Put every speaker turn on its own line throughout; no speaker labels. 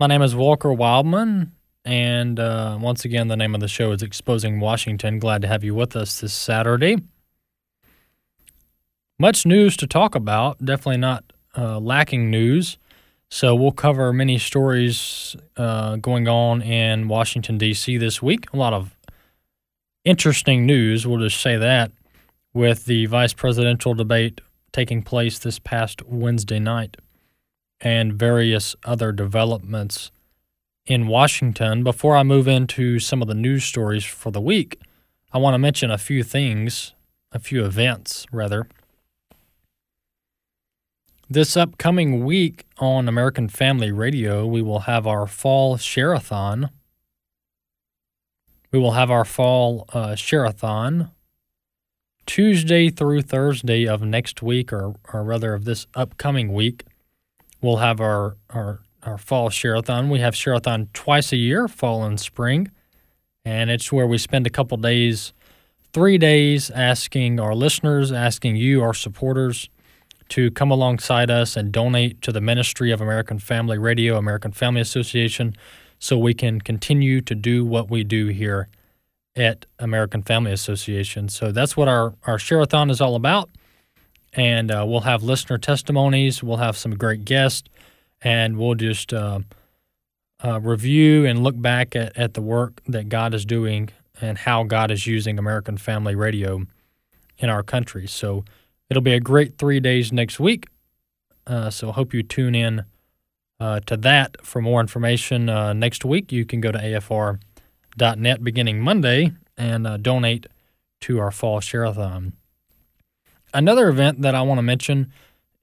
My name is Walker Wildmon, and uh, once again, the name of the show is Exposing Washington. Glad to have you with us this Saturday. Much news to talk about, definitely not uh, lacking news. So, we'll cover many stories uh, going on in Washington, D.C. this week. A lot of interesting news, we'll just say that, with the vice presidential debate taking place this past Wednesday night and various other developments in Washington. Before I move into some of the news stories for the week, I want to mention a few things, a few events, rather. This upcoming week on American Family Radio, we will have our fall share-a-thon. We will have our fall uh, share-a-thon Tuesday through Thursday of next week, or, or rather of this upcoming week we'll have our, our, our fall share-a-thon. We have share-a-thon twice a year, fall and spring, and it's where we spend a couple days, three days, asking our listeners, asking you, our supporters, to come alongside us and donate to the Ministry of American Family Radio, American Family Association, so we can continue to do what we do here at American Family Association. So that's what our, our share-a-thon is all about and uh, we'll have listener testimonies. We'll have some great guests, and we'll just uh, uh, review and look back at, at the work that God is doing and how God is using American Family Radio in our country. So it'll be a great three days next week. Uh, so hope you tune in uh, to that for more information uh, next week. You can go to afr.net beginning Monday and donate to our fall share-a-thon. Another event that I want to mention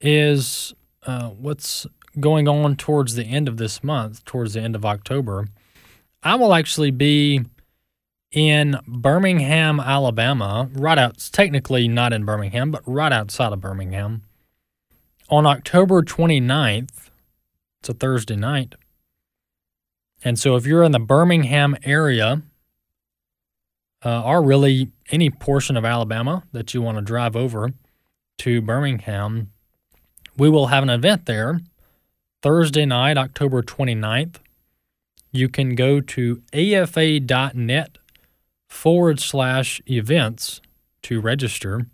is uh, what's going on towards the end of this month, towards the end of October. I will actually be in Birmingham, Alabama, right out, technically not in Birmingham, but right outside of Birmingham, on October 29th. It's a Thursday night. And so if you're in the Birmingham area, uh, or really any portion of Alabama that you want to drive over to Birmingham, we will have an event there Thursday night, October 29th. You can go to afa.net forward slash events to register.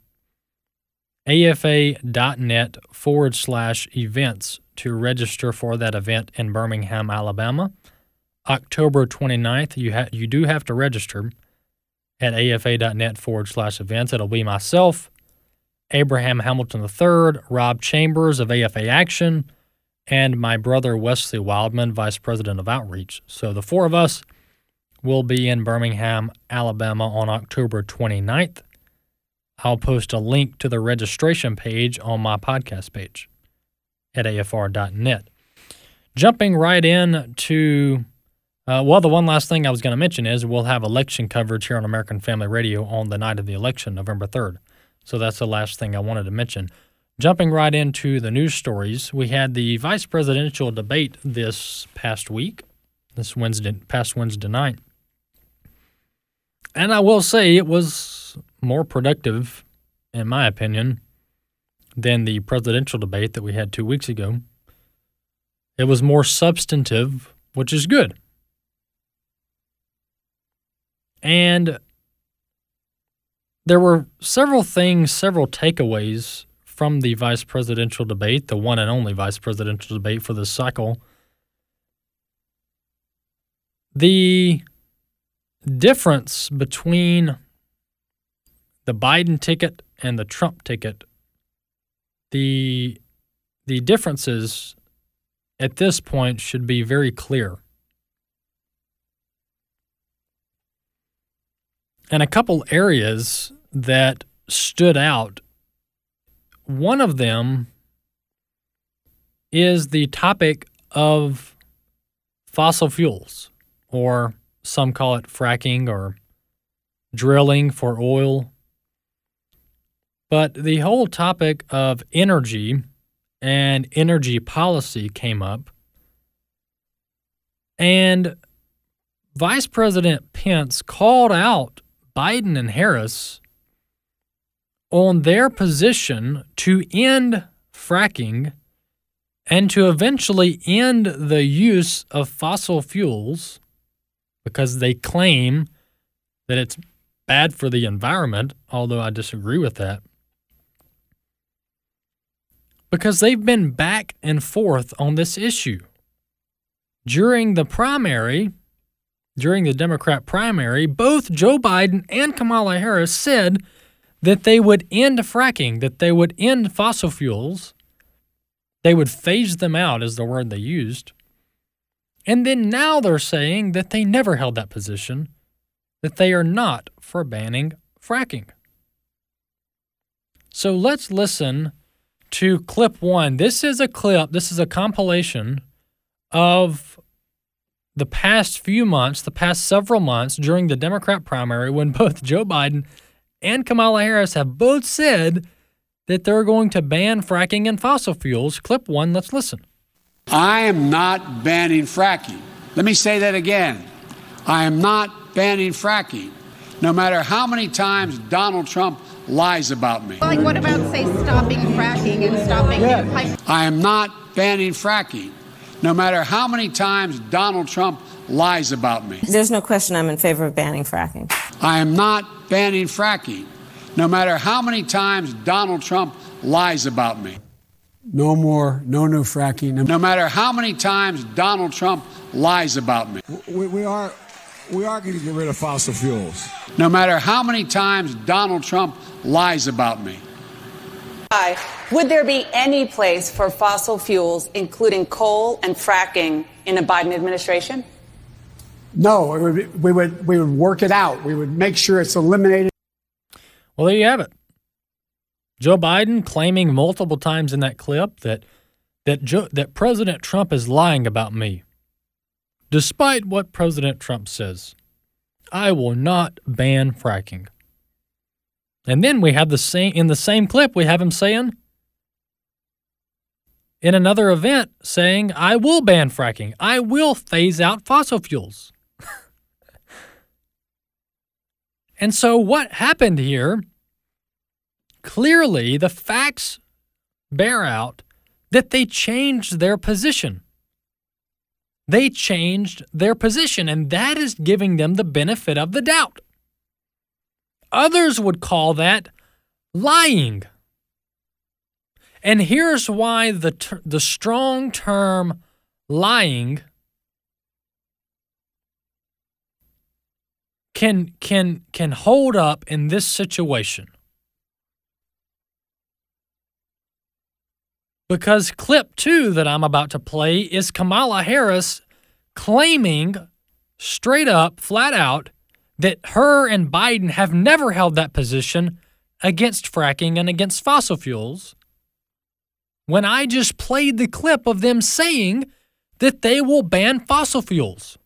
afa.net forward slash events to register for that event in Birmingham, Alabama. October 29th, you, ha- you do have to register at afa.net forward slash events. It'll be myself, Abraham Hamilton III, Rob Chambers of AFA Action, and my brother Wesley Wildmon, Vice President of Outreach. So the four of us will be in Birmingham, Alabama on October 29th. I'll post a link to the registration page on my podcast page at afr.net. Jumping right in to uh, well, the one last thing I was going to mention is we'll have election coverage here on American Family Radio on the night of the election, November 3rd. So that's the last thing I wanted to mention. Jumping right into the news stories, we had the vice presidential debate this past week, this Wednesday, past Wednesday night. And I will say it was more productive, in my opinion, than the presidential debate that we had two weeks ago. It was more substantive, which is good. And there were several things, several takeaways from the vice presidential debate, the one and only vice presidential debate for this cycle, the difference between the Biden ticket and the Trump ticket, the the differences at this point should be very clear. And a couple areas that stood out. One of them is the topic of fossil fuels, or some call it fracking or drilling for oil. But the whole topic of energy and energy policy came up. And Vice President Pence called out Biden and Harris on their position to end fracking and to eventually end the use of fossil fuels because they claim that it's bad for the environment, although I disagree with that. Because they've been back and forth on this issue. During the primary, during the Democrat primary, both Joe Biden and Kamala Harris said that they would end fracking, that they would end fossil fuels, they would phase them out, is the word they used. And then now they're saying that they never held that position, that they are not for banning fracking. So let's listen to clip one. This is a clip, this is a compilation of the past few months, the past several months during the Democrat primary when both Joe Biden and Kamala Harris have both said that they're going to ban fracking and fossil fuels. Clip one, let's listen.
I am not banning fracking. Let me say that again. I am not banning fracking, no matter how many times Donald Trump lies about me.
Like, what about, say, stopping fracking and stopping yeah. pipe?
I am not banning fracking, no matter how many times Donald Trump lies about me.
There's no question I'm in favor of banning fracking.
I am not banning fracking, no matter how many times Donald Trump lies about me. No more, no new fracking. No matter how many times Donald Trump lies about me.
We, we are, we are going to get rid of fossil fuels.
No matter how many times Donald Trump lies about me.
Would there be any place for fossil fuels, including coal and fracking, in a Biden administration?
No, would, we would we would work it out. We would make sure it's eliminated.
Well, there you have it. Joe Biden claiming multiple times in that clip that that Joe, that President Trump is lying about me. Despite what President Trump says, I will not ban fracking. And then we have the same in the same clip we have him saying in another event saying, I will ban fracking. I will phase out fossil fuels. and so what happened here Clearly, the facts bear out that they changed their position. They changed their position, and that is giving them the benefit of the doubt. Others would call that lying. And here's why the, ter- the strong term lying can, can, can hold up in this situation. because clip two that I'm about to play is Kamala Harris claiming straight up, flat out, that her and Biden have never held that position against fracking and against fossil fuels. When I just played the clip of them saying that they will ban fossil fuels.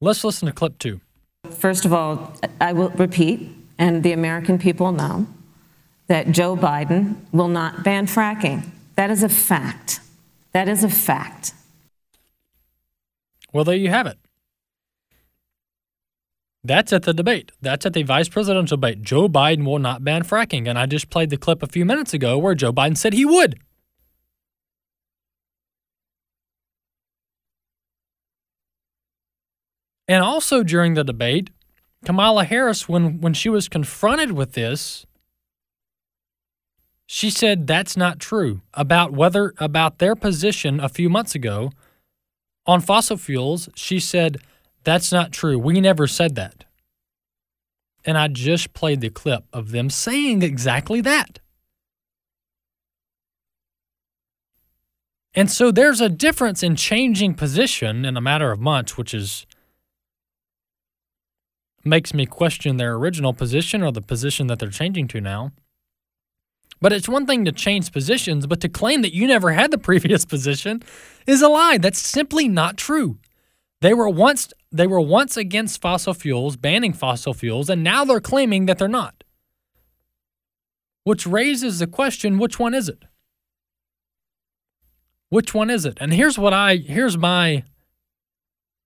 Let's listen to clip two.
First of all, I will repeat, and the American people know that Joe Biden will not ban fracking. That is a fact. That is a fact.
Well, there you have it. That's at the debate. That's at the vice presidential debate. Joe Biden will not ban fracking. And I just played the clip a few minutes ago where Joe Biden said he would. And also during the debate, Kamala Harris, when, when she was confronted with this, she said that's not true about whether about their position a few months ago On fossil fuels, she said, That's not true. We never said that. And I just played the clip of them saying exactly that. And so there's a difference in changing position in a matter of months, which is makes me question their original position or the position that they're changing to now. But it's one thing to change positions, but to claim that you never had the previous position is a lie. That's simply not true. They were once they were once against fossil fuels, banning fossil fuels, and now they're claiming that they're not. Which raises the question, which one is it? Which one is it? And here's what I here's my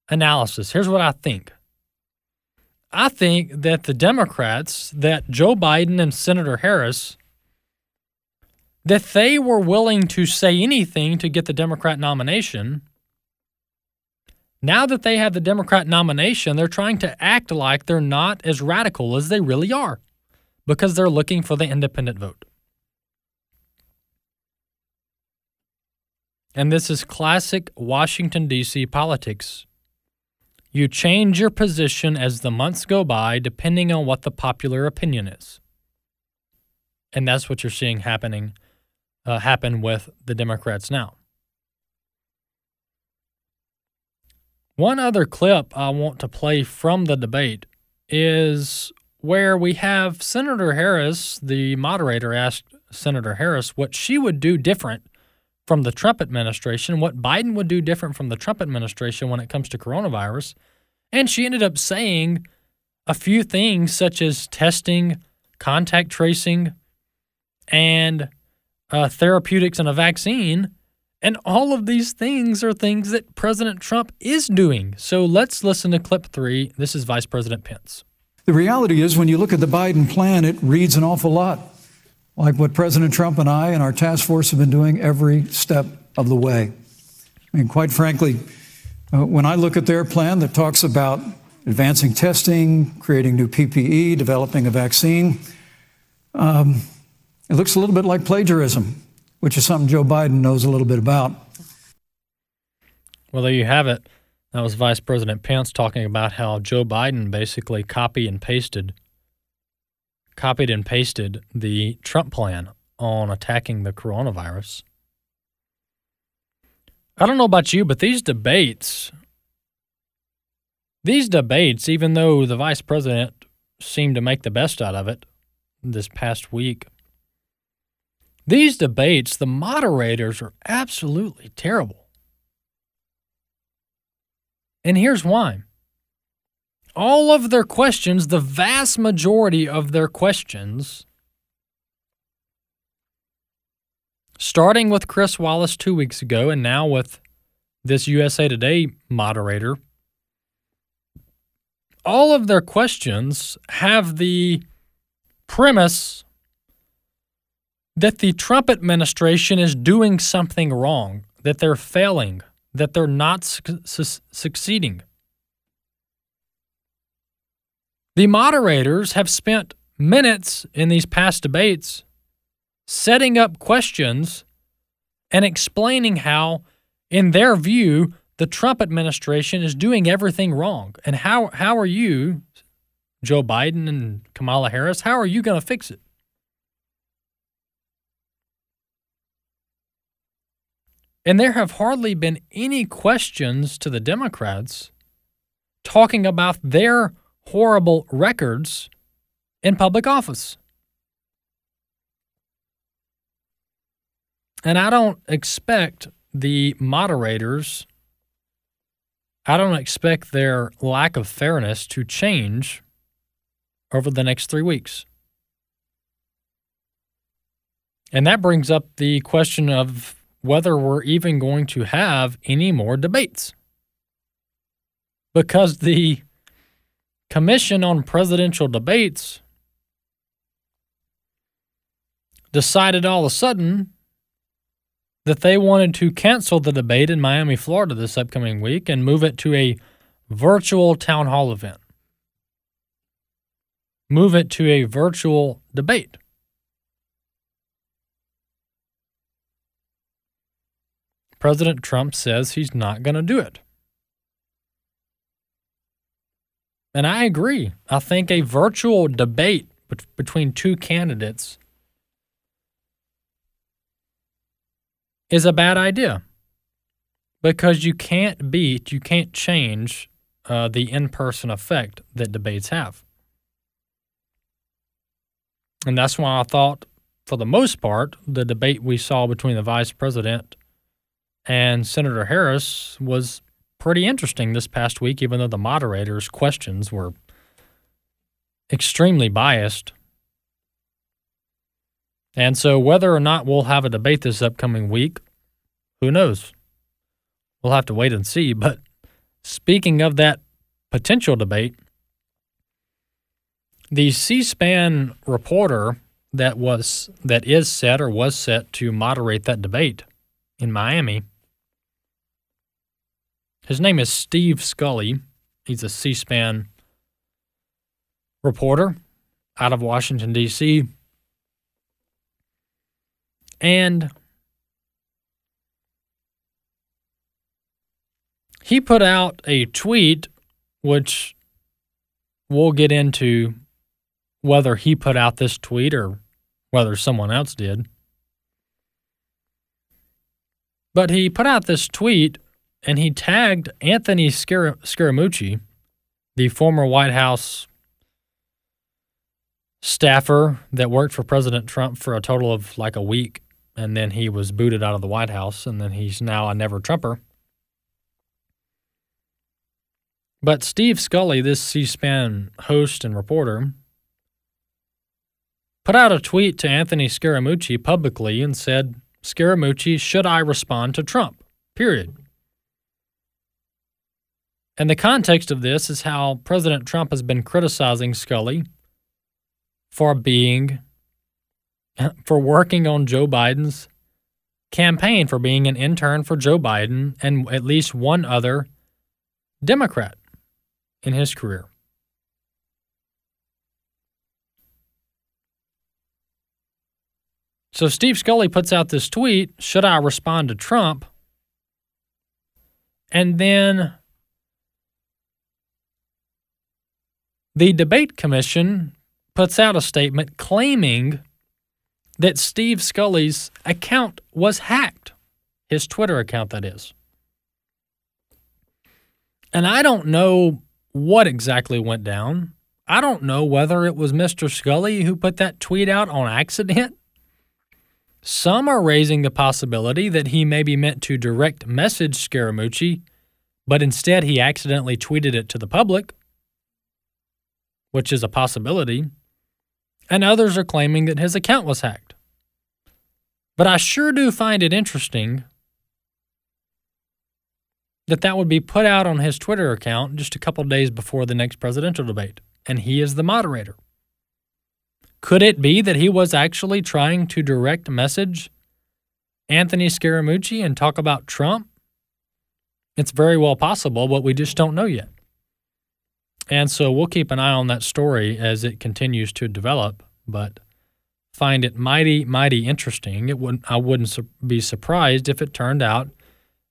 analysis. Here's what I think. I think that the Democrats, that Joe Biden and Senator Harris, that they were willing to say anything to get the Democrat nomination. Now that they have the Democrat nomination, they're trying to act like they're not as radical as they really are because they're looking for the independent vote. And this is classic Washington, D.C. politics. You change your position as the months go by, depending on what the popular opinion is. And that's what you're seeing happening uh, happen with the Democrats now. One other clip I want to play from the debate is where we have Senator Harris, the moderator, asked Senator Harris what she would do different from the Trump administration, what Biden would do different from the Trump administration when it comes to coronavirus. And she ended up saying a few things such as testing, contact tracing, and uh, therapeutics and a vaccine. And all of these things are things that President Trump is doing. So let's listen to clip three. This is Vice President Pence.
The reality is, when you look at the Biden plan, it reads an awful lot like what President Trump and I and our task force have been doing every step of the way. I mean, quite frankly, uh, when I look at their plan that talks about advancing testing, creating new PPE, developing a vaccine, um, it looks a little bit like plagiarism, which is something Joe Biden knows a little bit about.
Well, there you have it. That was Vice President Pence talking about how Joe Biden basically copy and pasted copied and pasted the Trump plan on attacking the coronavirus. I don't know about you, but these debates, these debates, even though the vice president seemed to make the best out of it this past week, these debates, the moderators are absolutely terrible. And here's why all of their questions, the vast majority of their questions, starting with Chris Wallace two weeks ago and now with this USA Today moderator, all of their questions have the premise that the Trump administration is doing something wrong, that they're failing, that they're not su- su- succeeding. The moderators have spent minutes in these past debates setting up questions and explaining how, in their view, the Trump administration is doing everything wrong. And how, how are you, Joe Biden and Kamala Harris, how are you going to fix it? And there have hardly been any questions to the Democrats talking about their horrible records in public office. And I don't expect the moderators, I don't expect their lack of fairness to change over the next three weeks. And that brings up the question of whether we're even going to have any more debates. Because the Commission on Presidential Debates decided all of a sudden that they wanted to cancel the debate in Miami, Florida this upcoming week and move it to a virtual town hall event. Move it to a virtual debate. President Trump says he's not going to do it. And I agree. I think a virtual debate between two candidates is a bad idea because you can't beat, you can't change uh, the in person effect that debates have. And that's why I thought, for the most part, the debate we saw between the vice president and Senator Harris was pretty interesting this past week, even though the moderator's questions were extremely biased. And so, whether or not we'll have a debate this upcoming week, who knows? We'll have to wait and see. But speaking of that potential debate, the C-SPAN reporter that was that is set or was set to moderate that debate in Miami his name is Steve Scully. He's a C SPAN reporter out of Washington, D.C. And he put out a tweet, which we'll get into whether he put out this tweet or whether someone else did. But he put out this tweet and he tagged Anthony Scar- Scaramucci, the former White House staffer that worked for President Trump for a total of like a week, and then he was booted out of the White House, and then he's now a never Trumper. But Steve Scully, this C SPAN host and reporter, put out a tweet to Anthony Scaramucci publicly and said, Scaramucci, should I respond to Trump? Period. And the context of this is how President Trump has been criticizing Scully for being, for working on Joe Biden's campaign, for being an intern for Joe Biden and at least one other Democrat in his career. So Steve Scully puts out this tweet Should I respond to Trump? And then The debate commission puts out a statement claiming that Steve Scully's account was hacked, his Twitter account, that is. And I don't know what exactly went down. I don't know whether it was Mr. Scully who put that tweet out on accident. Some are raising the possibility that he maybe meant to direct message Scaramucci, but instead he accidentally tweeted it to the public which is a possibility, and others are claiming that his account was hacked. But I sure do find it interesting that that would be put out on his Twitter account just a couple days before the next presidential debate, and he is the moderator. Could it be that he was actually trying to direct message Anthony Scaramucci and talk about Trump? It's very well possible, but we just don't know yet. And so we'll keep an eye on that story as it continues to develop, but find it mighty, mighty interesting. It wouldn't, I wouldn't su- be surprised if it turned out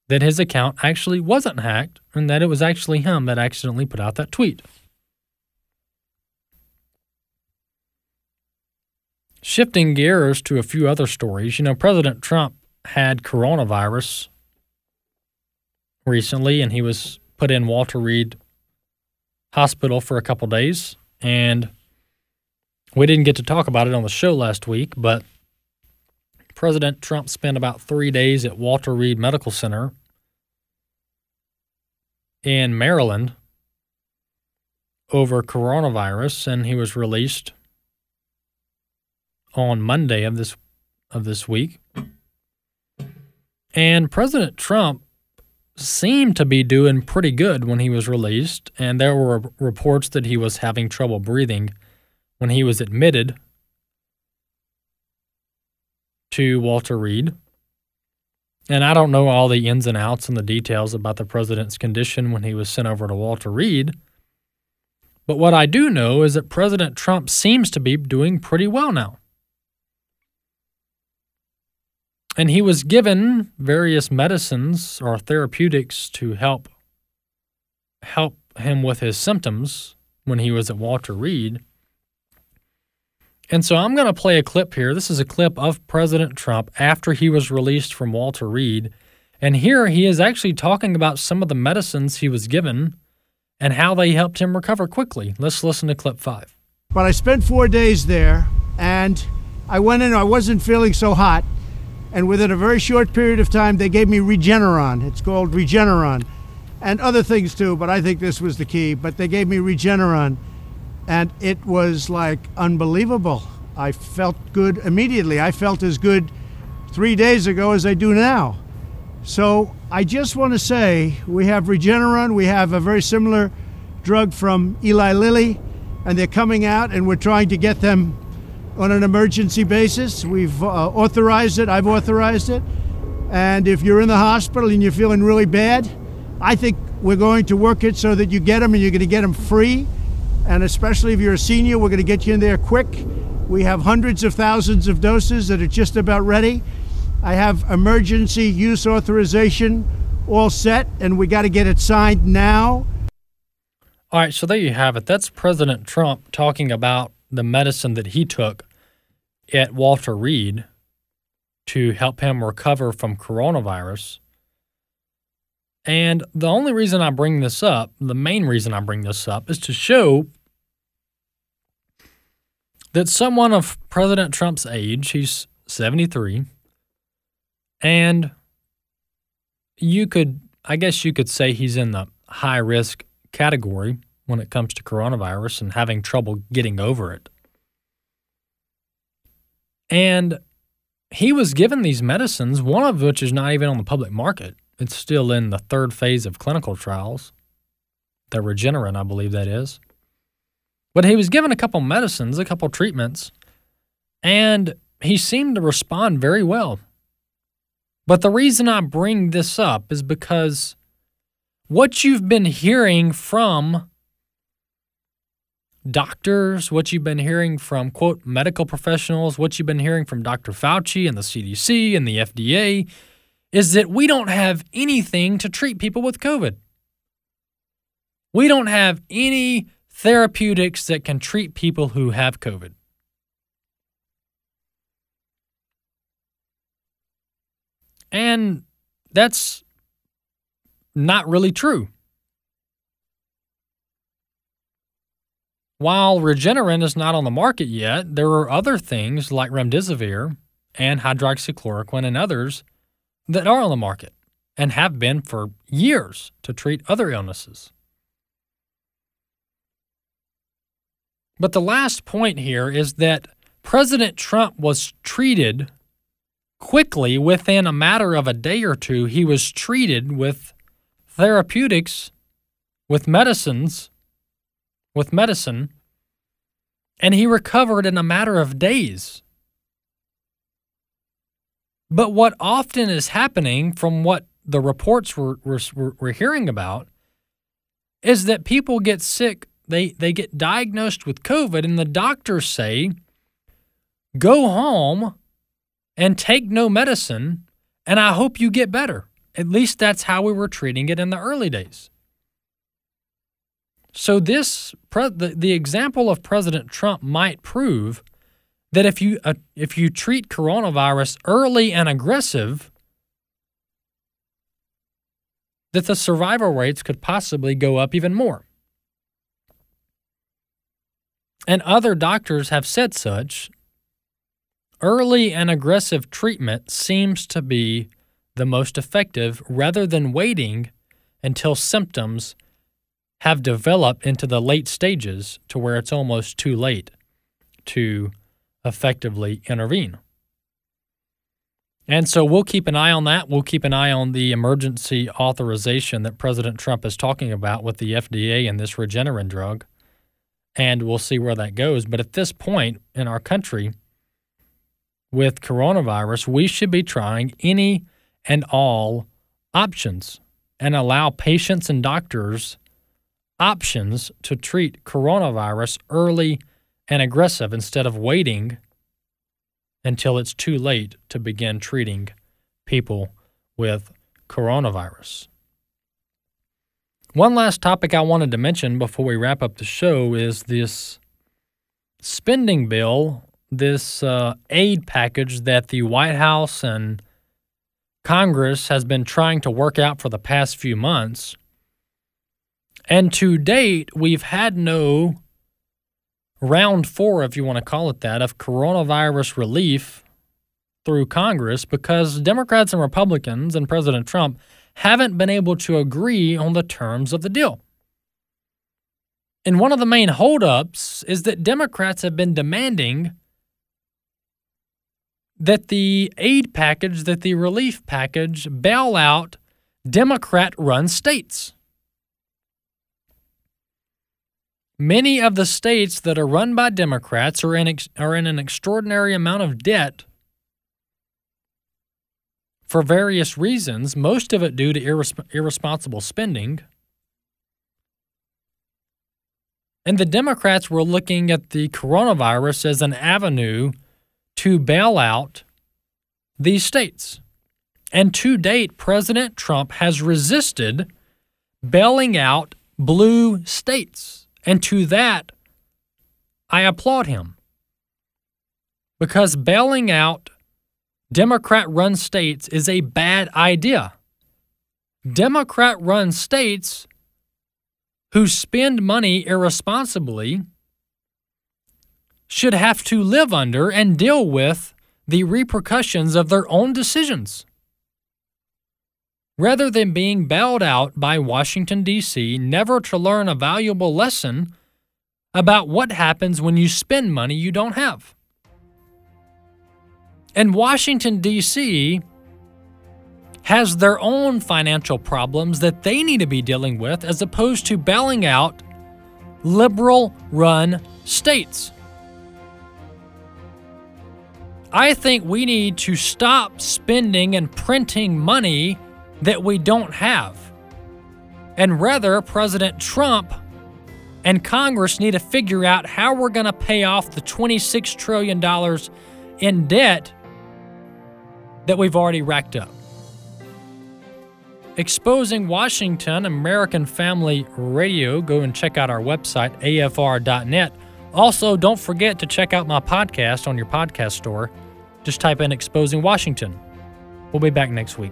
that his account actually wasn't hacked and that it was actually him that accidentally put out that tweet. Shifting gears to a few other stories, you know, President Trump had coronavirus recently and he was put in Walter Reed hospital for a couple days, and we didn't get to talk about it on the show last week, but President Trump spent about three days at Walter Reed Medical Center in Maryland over coronavirus, and he was released on Monday of this of this week. And President Trump seemed to be doing pretty good when he was released, and there were reports that he was having trouble breathing when he was admitted to Walter Reed. And I don't know all the ins and outs and the details about the president's condition when he was sent over to Walter Reed. But what I do know is that President Trump seems to be doing pretty well now. And he was given various medicines or therapeutics to help help him with his symptoms when he was at Walter Reed. And so I'm going to play a clip here. This is a clip of President Trump after he was released from Walter Reed. And here he is actually talking about some of the medicines he was given and how they helped him recover quickly. Let's listen to clip five.
But I spent four days there and I went in, I wasn't feeling so hot. And within a very short period of time, they gave me Regeneron. It's called Regeneron. And other things too, but I think this was the key. But they gave me Regeneron and it was like unbelievable. I felt good immediately. I felt as good three days ago as I do now. So I just want to say we have Regeneron, we have a very similar drug from Eli Lilly, and they're coming out, and we're trying to get them on an emergency basis. We've uh, authorized it, I've authorized it. And if you're in the hospital and you're feeling really bad, I think we're going to work it so that you get them and you're going to get them free and especially if you're a senior, we're going to get you in there quick. We have hundreds of thousands of doses that are just about ready. I have emergency use authorization all set, and we got to get it signed now.
All right, so there you have it. That's President Trump talking about the medicine that he took at Walter Reed to help him recover from coronavirus. And the only reason I bring this up, the main reason I bring this up, is to show that someone of President Trump's age, he's 73, and you could, I guess you could say he's in the high risk category when it comes to coronavirus and having trouble getting over it. And he was given these medicines, one of which is not even on the public market. It's still in the third phase of clinical trials. The Regeneron, I believe that is. But he was given a couple medicines, a couple treatments, and he seemed to respond very well. But the reason I bring this up is because what you've been hearing from doctors, what you've been hearing from, quote, medical professionals, what you've been hearing from Dr. Fauci and the CDC and the FDA is that we don't have anything to treat people with COVID. We don't have any therapeutics that can treat people who have COVID. And that's not really true. While Regeneron is not on the market yet, there are other things like remdesivir and hydroxychloroquine and others that are on the market and have been for years to treat other illnesses. But the last point here is that President Trump was treated quickly within a matter of a day or two. He was treated with therapeutics, with medicines, with medicine, and he recovered in a matter of days. But what often is happening from what the reports we're, we're, we're hearing about is that people get sick, they, they get diagnosed with COVID, and the doctors say, go home and take no medicine, and I hope you get better. At least that's how we were treating it in the early days. So, this, the, the example of President Trump might prove that if you uh, if you treat coronavirus early and aggressive that the survival rates could possibly go up even more. And other doctors have said such. Early and aggressive treatment seems to be the most effective rather than waiting until symptoms have developed into the late stages to where it's almost too late to effectively intervene. And so we'll keep an eye on that. We'll keep an eye on the emergency authorization that President Trump is talking about with the FDA and this Regeneron drug. And we'll see where that goes. But at this point in our country, with coronavirus, we should be trying any and all options and allow patients and doctors options to treat coronavirus early and aggressive instead of waiting until it's too late to begin treating people with coronavirus. One last topic I wanted to mention before we wrap up the show is this spending bill, this uh, aid package that the White House and Congress has been trying to work out for the past few months. And to date, we've had no round four, if you want to call it that, of coronavirus relief through Congress because Democrats and Republicans and President Trump haven't been able to agree on the terms of the deal. And one of the main holdups is that Democrats have been demanding that the aid package, that the relief package bail out Democrat run states. Many of the states that are run by Democrats are in, ex- are in an extraordinary amount of debt for various reasons, most of it due to irresp- irresponsible spending. And the Democrats were looking at the coronavirus as an avenue to bail out these states. And to date, President Trump has resisted bailing out blue states. And to that, I applaud him. Because bailing out Democrat run states is a bad idea. Democrat run states who spend money irresponsibly should have to live under and deal with the repercussions of their own decisions. Rather than being bailed out by Washington, D.C., never to learn a valuable lesson about what happens when you spend money you don't have. And Washington, D.C. has their own financial problems that they need to be dealing with as opposed to bailing out liberal run states. I think we need to stop spending and printing money that we don't have. And rather, President Trump and Congress need to figure out how we're going to pay off the $26 trillion in debt that we've already racked up. Exposing Washington, American Family Radio. Go and check out our website, afr.net. Also, don't forget to check out my podcast on your podcast store. Just type in Exposing Washington. We'll be back next week.